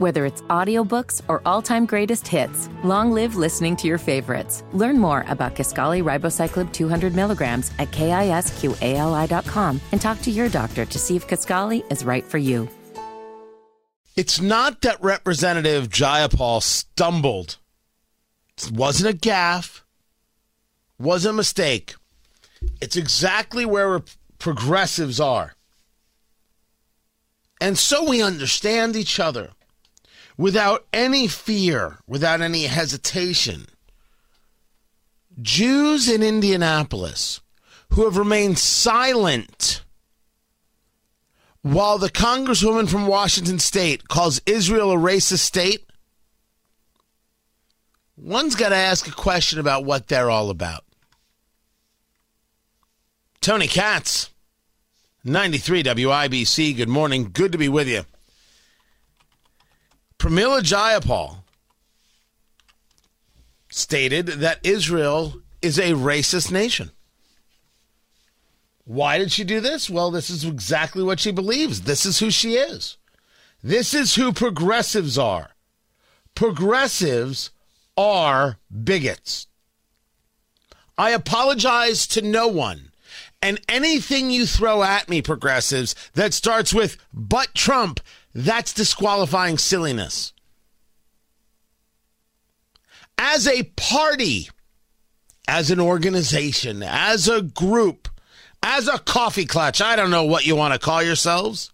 Whether it's audiobooks or all-time greatest hits, long live listening to your favorites. Learn more about Kisqali Ribociclib 200 milligrams at kisqali.com and talk to your doctor to see if Kisqali is right for you. It's not that Representative Jayapal stumbled. It wasn't a gaffe. Wasn't a mistake. It's exactly where progressives are. And so we understand each other without any fear, without any hesitation. Jews in Indianapolis who have remained silent while the Congresswoman from Washington State calls Israel a racist state, one's got to ask a question about what they're all about. Tony Katz, 93 WIBC, good morning. Good to be with you. Pramila Jayapal stated that Israel is a racist nation. Why did she do this? Well, this is exactly what she believes. This is who she is. This is who progressives are. Progressives are bigots. I apologize to no one. And anything you throw at me, progressives, that starts with but Trump, that's disqualifying silliness. As a party, as an organization, as a group, as a coffee clutch, I don't know what you want to call yourselves.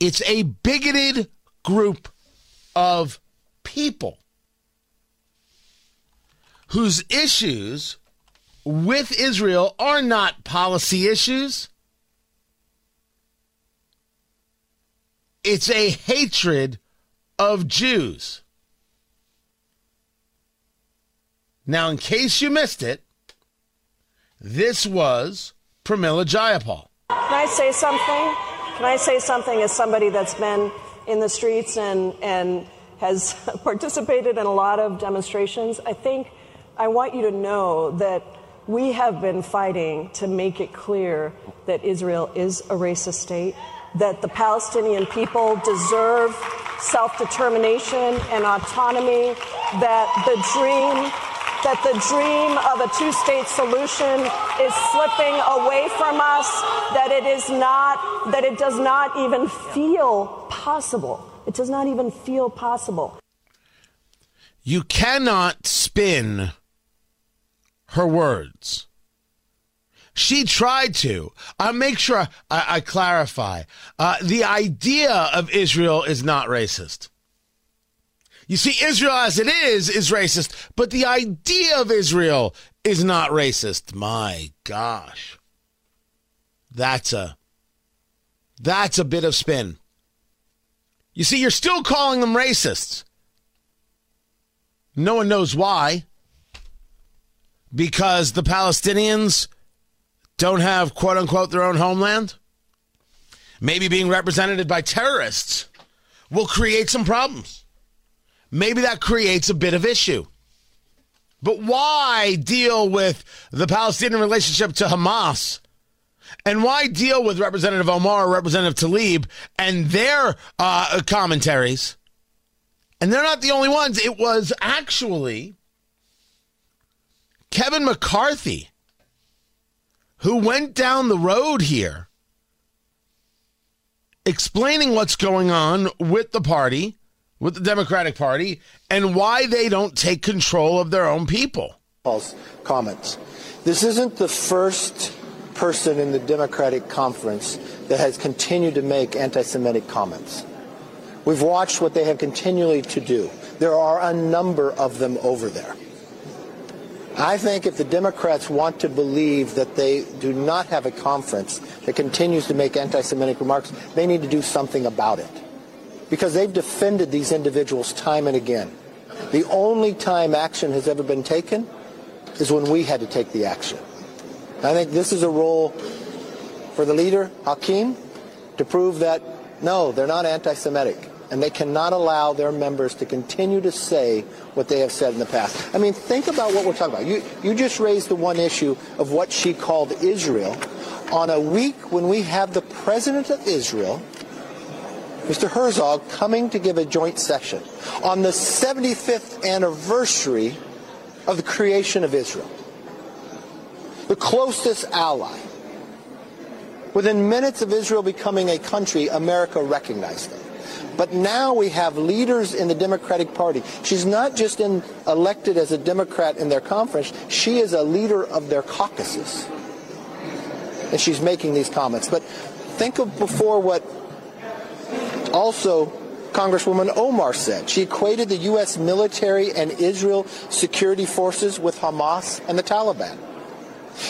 It's a bigoted group of people whose issues with Israel are not policy issues. It's a hatred of Jews. Now, in case you missed it, this was Pramila Jayapal. Can I say something? Can I say something as somebody that's been in the streets and, and has participated in a lot of demonstrations? I think I want you to know that we have been fighting to make it clear that Israel is a racist state, that the Palestinian people deserve self determination and autonomy, that the dream that the dream of a two state solution is slipping away from us, that it is not, that it does not even feel possible. It does not even feel possible. You cannot spin her words. She tried to. I make sure I, I clarify. Uh, the idea of Israel is not racist. You see, Israel as it is is racist, but the idea of Israel is not racist. My gosh. That's a that's a bit of spin. You see, you're still calling them racists. No one knows why. Because the Palestinians don't have quote unquote their own homeland. Maybe being represented by terrorists will create some problems maybe that creates a bit of issue. But why deal with the Palestinian relationship to Hamas? And why deal with Representative Omar Representative Tlaib and their uh, commentaries? And they're not the only ones. It was actually Kevin McCarthy who went down the road here explaining what's going on with the party with the Democratic Party and why they don't take control of their own people. False comments. This isn't the first person in the Democratic conference that has continued to make anti Semitic comments. We've watched what they have continually to do. There are a number of them over there. I think if the Democrats want to believe that they do not have a conference that continues to make anti Semitic remarks, they need to do something about it because they've defended these individuals time and again. The only time action has ever been taken is when we had to take the action. I think this is a role for the leader, Hakeem, to prove that no, they're not anti-Semitic. And they cannot allow their members to continue to say what they have said in the past. I mean, think about what we're talking about. You, you just raised the one issue of what she called Israel on a week when we have the president of Israel Mr. Herzog coming to give a joint session on the 75th anniversary of the creation of Israel. The closest ally. Within minutes of Israel becoming a country, America recognized them. But now we have leaders in the Democratic Party. She's not just in, elected as a Democrat in their conference, she is a leader of their caucuses. And she's making these comments. But think of before what also Congresswoman Omar said. She equated the U.S. military and Israel security forces with Hamas and the Taliban.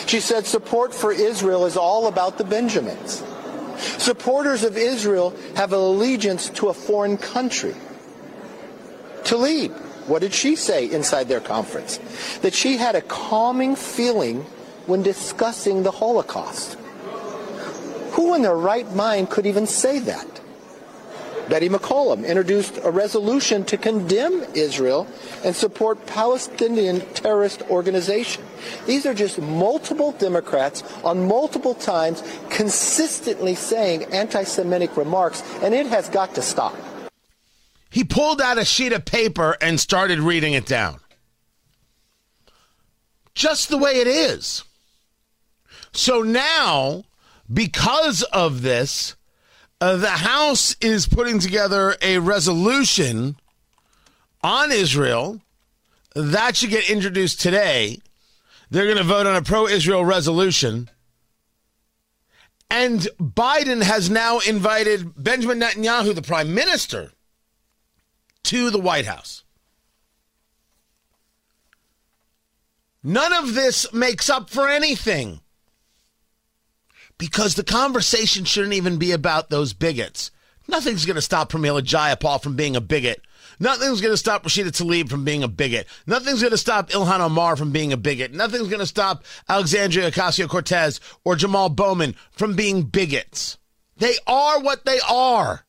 She said support for Israel is all about the Benjamins. Supporters of Israel have allegiance to a foreign country. Tlaib, what did she say inside their conference? That she had a calming feeling when discussing the Holocaust. Who in their right mind could even say that? Betty McCollum introduced a resolution to condemn Israel and support Palestinian terrorist organization. These are just multiple Democrats on multiple times consistently saying anti-Semitic remarks, and it has got to stop. He pulled out a sheet of paper and started reading it down. Just the way it is. So now, because of this, uh, the House is putting together a resolution on Israel that should get introduced today. They're going to vote on a pro Israel resolution. And Biden has now invited Benjamin Netanyahu, the prime minister, to the White House. None of this makes up for anything because the conversation shouldn't even be about those bigots. Nothing's going to stop Pramila Jayapal from being a bigot. Nothing's going to stop Rashida Tlaib from being a bigot. Nothing's going to stop Ilhan Omar from being a bigot. Nothing's going to stop Alexandria Ocasio Cortez or Jamal Bowman from being bigots. They are what they are.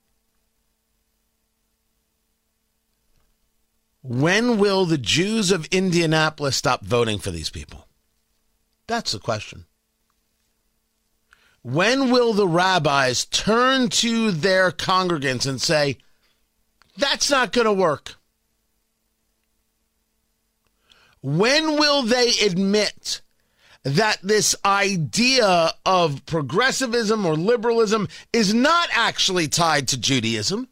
When will the Jews of Indianapolis stop voting for these people? That's the question. When will the rabbis turn to their congregants and say, that's not going to work? When will they admit that this idea of progressivism or liberalism is not actually tied to Judaism?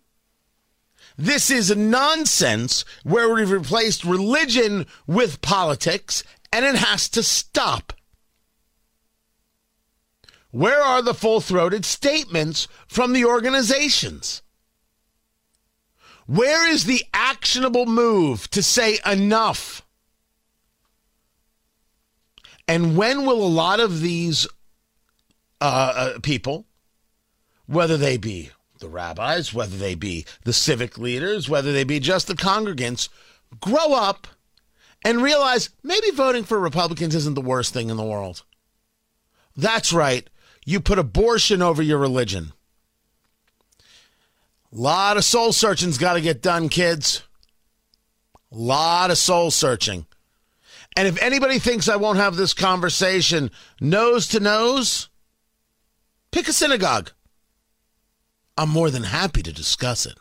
This is nonsense where we've replaced religion with politics, and it has to stop. Where are the full throated statements from the organizations? Where is the actionable move to say enough? And when will a lot of these uh, uh, people, whether they be the rabbis, whether they be the civic leaders, whether they be just the congregants, grow up and realize maybe voting for Republicans isn't the worst thing in the world? That's right. You put abortion over your religion. A lot of soul searching's got to get done, kids. A lot of soul searching. And if anybody thinks I won't have this conversation nose to nose, pick a synagogue. I'm more than happy to discuss it.